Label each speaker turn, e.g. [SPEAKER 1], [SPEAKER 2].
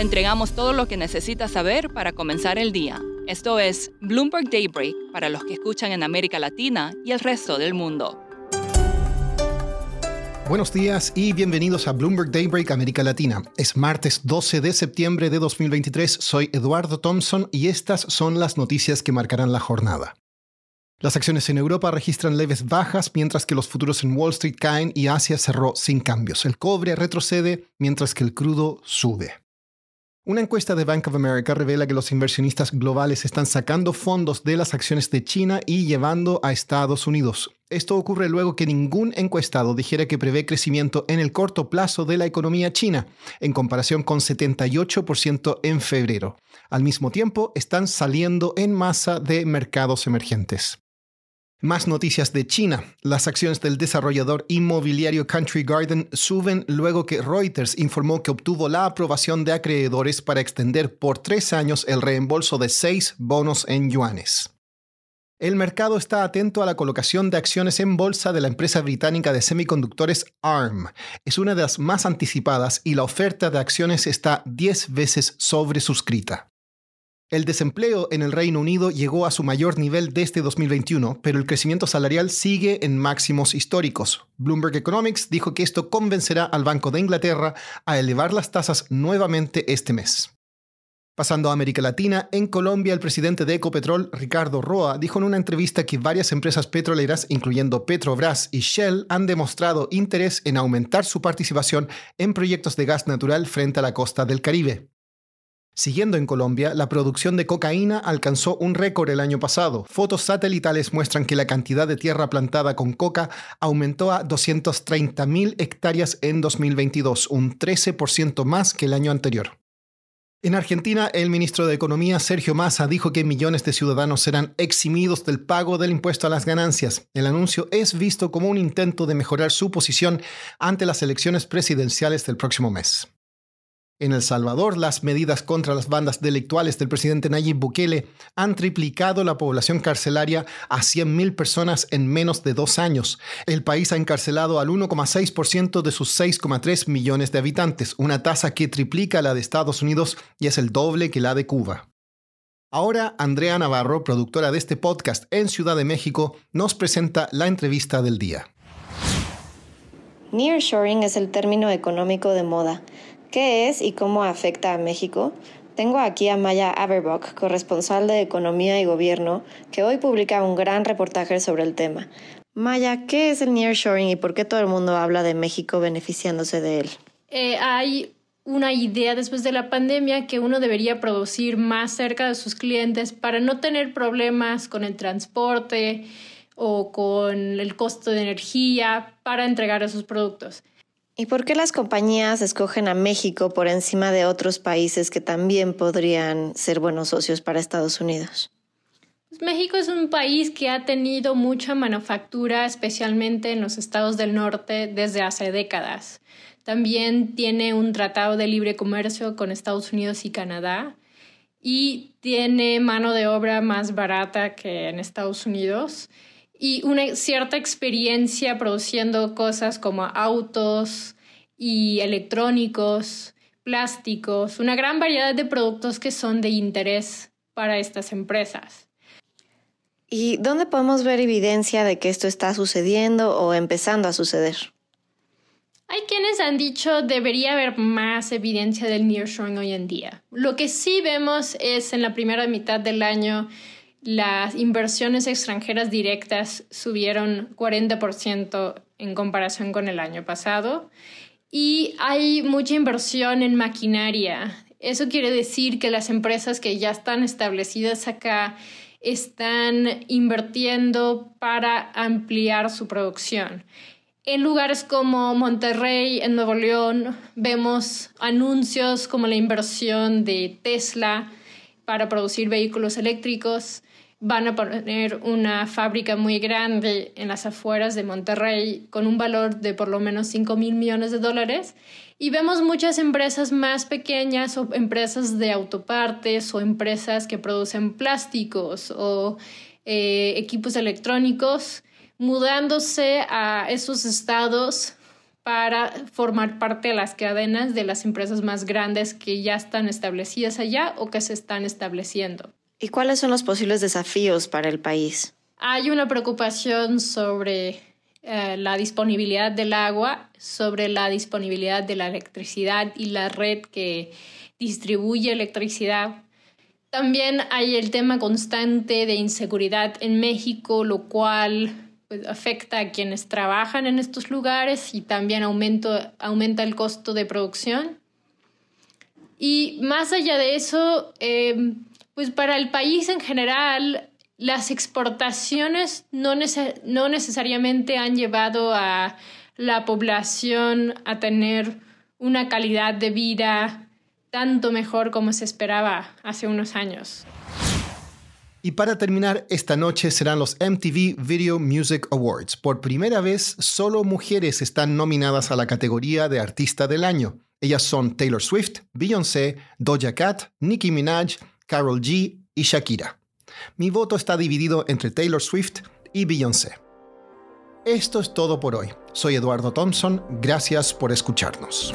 [SPEAKER 1] Le entregamos todo lo que necesita saber para comenzar el día. Esto es Bloomberg Daybreak para los que escuchan en América Latina y el resto del mundo.
[SPEAKER 2] Buenos días y bienvenidos a Bloomberg Daybreak América Latina. Es martes 12 de septiembre de 2023. Soy Eduardo Thompson y estas son las noticias que marcarán la jornada. Las acciones en Europa registran leves bajas, mientras que los futuros en Wall Street caen y Asia cerró sin cambios. El cobre retrocede, mientras que el crudo sube. Una encuesta de Bank of America revela que los inversionistas globales están sacando fondos de las acciones de China y llevando a Estados Unidos. Esto ocurre luego que ningún encuestado dijera que prevé crecimiento en el corto plazo de la economía china, en comparación con 78% en febrero. Al mismo tiempo, están saliendo en masa de mercados emergentes. Más noticias de China. Las acciones del desarrollador inmobiliario Country Garden suben luego que Reuters informó que obtuvo la aprobación de acreedores para extender por tres años el reembolso de seis bonos en yuanes. El mercado está atento a la colocación de acciones en bolsa de la empresa británica de semiconductores ARM. Es una de las más anticipadas y la oferta de acciones está 10 veces sobresuscrita. El desempleo en el Reino Unido llegó a su mayor nivel desde 2021, pero el crecimiento salarial sigue en máximos históricos. Bloomberg Economics dijo que esto convencerá al Banco de Inglaterra a elevar las tasas nuevamente este mes. Pasando a América Latina, en Colombia el presidente de Ecopetrol, Ricardo Roa, dijo en una entrevista que varias empresas petroleras, incluyendo Petrobras y Shell, han demostrado interés en aumentar su participación en proyectos de gas natural frente a la costa del Caribe. Siguiendo en Colombia, la producción de cocaína alcanzó un récord el año pasado. Fotos satelitales muestran que la cantidad de tierra plantada con coca aumentó a 230.000 hectáreas en 2022, un 13% más que el año anterior. En Argentina, el ministro de Economía, Sergio Massa, dijo que millones de ciudadanos serán eximidos del pago del impuesto a las ganancias. El anuncio es visto como un intento de mejorar su posición ante las elecciones presidenciales del próximo mes. En El Salvador, las medidas contra las bandas delictuales del presidente Nayib Bukele han triplicado la población carcelaria a 100.000 personas en menos de dos años. El país ha encarcelado al 1,6% de sus 6,3 millones de habitantes, una tasa que triplica la de Estados Unidos y es el doble que la de Cuba. Ahora, Andrea Navarro, productora de este podcast en Ciudad de México, nos presenta la entrevista del día.
[SPEAKER 3] Nearshoring es el término económico de moda ¿Qué es y cómo afecta a México? Tengo aquí a Maya Averbock, corresponsal de Economía y Gobierno, que hoy publica un gran reportaje sobre el tema. Maya, ¿qué es el nearshoring y por qué todo el mundo habla de México beneficiándose de él?
[SPEAKER 4] Eh, hay una idea después de la pandemia que uno debería producir más cerca de sus clientes para no tener problemas con el transporte o con el costo de energía para entregar esos productos.
[SPEAKER 3] ¿Y por qué las compañías escogen a México por encima de otros países que también podrían ser buenos socios para Estados Unidos?
[SPEAKER 4] Pues México es un país que ha tenido mucha manufactura, especialmente en los estados del norte, desde hace décadas. También tiene un tratado de libre comercio con Estados Unidos y Canadá y tiene mano de obra más barata que en Estados Unidos y una cierta experiencia produciendo cosas como autos y electrónicos, plásticos, una gran variedad de productos que son de interés para estas empresas.
[SPEAKER 3] ¿Y dónde podemos ver evidencia de que esto está sucediendo o empezando a suceder?
[SPEAKER 4] Hay quienes han dicho debería haber más evidencia del nearshoring hoy en día. Lo que sí vemos es en la primera mitad del año las inversiones extranjeras directas subieron 40% en comparación con el año pasado y hay mucha inversión en maquinaria. Eso quiere decir que las empresas que ya están establecidas acá están invirtiendo para ampliar su producción. En lugares como Monterrey, en Nuevo León, vemos anuncios como la inversión de Tesla para producir vehículos eléctricos. Van a poner una fábrica muy grande en las afueras de Monterrey con un valor de por lo menos 5 mil millones de dólares. Y vemos muchas empresas más pequeñas o empresas de autopartes o empresas que producen plásticos o eh, equipos electrónicos mudándose a esos estados para formar parte de las cadenas de las empresas más grandes que ya están establecidas allá o que se están estableciendo.
[SPEAKER 3] ¿Y cuáles son los posibles desafíos para el país?
[SPEAKER 4] Hay una preocupación sobre eh, la disponibilidad del agua, sobre la disponibilidad de la electricidad y la red que distribuye electricidad. También hay el tema constante de inseguridad en México, lo cual pues, afecta a quienes trabajan en estos lugares y también aumenta, aumenta el costo de producción. Y más allá de eso, eh, pues para el país en general, las exportaciones no, no necesariamente han llevado a la población a tener una calidad de vida tanto mejor como se esperaba hace unos años.
[SPEAKER 2] Y para terminar, esta noche serán los MTV Video Music Awards. Por primera vez, solo mujeres están nominadas a la categoría de Artista del Año. Ellas son Taylor Swift, Beyoncé, Doja Cat, Nicki Minaj, Carol G y Shakira. Mi voto está dividido entre Taylor Swift y Beyoncé. Esto es todo por hoy. Soy Eduardo Thompson. Gracias por escucharnos.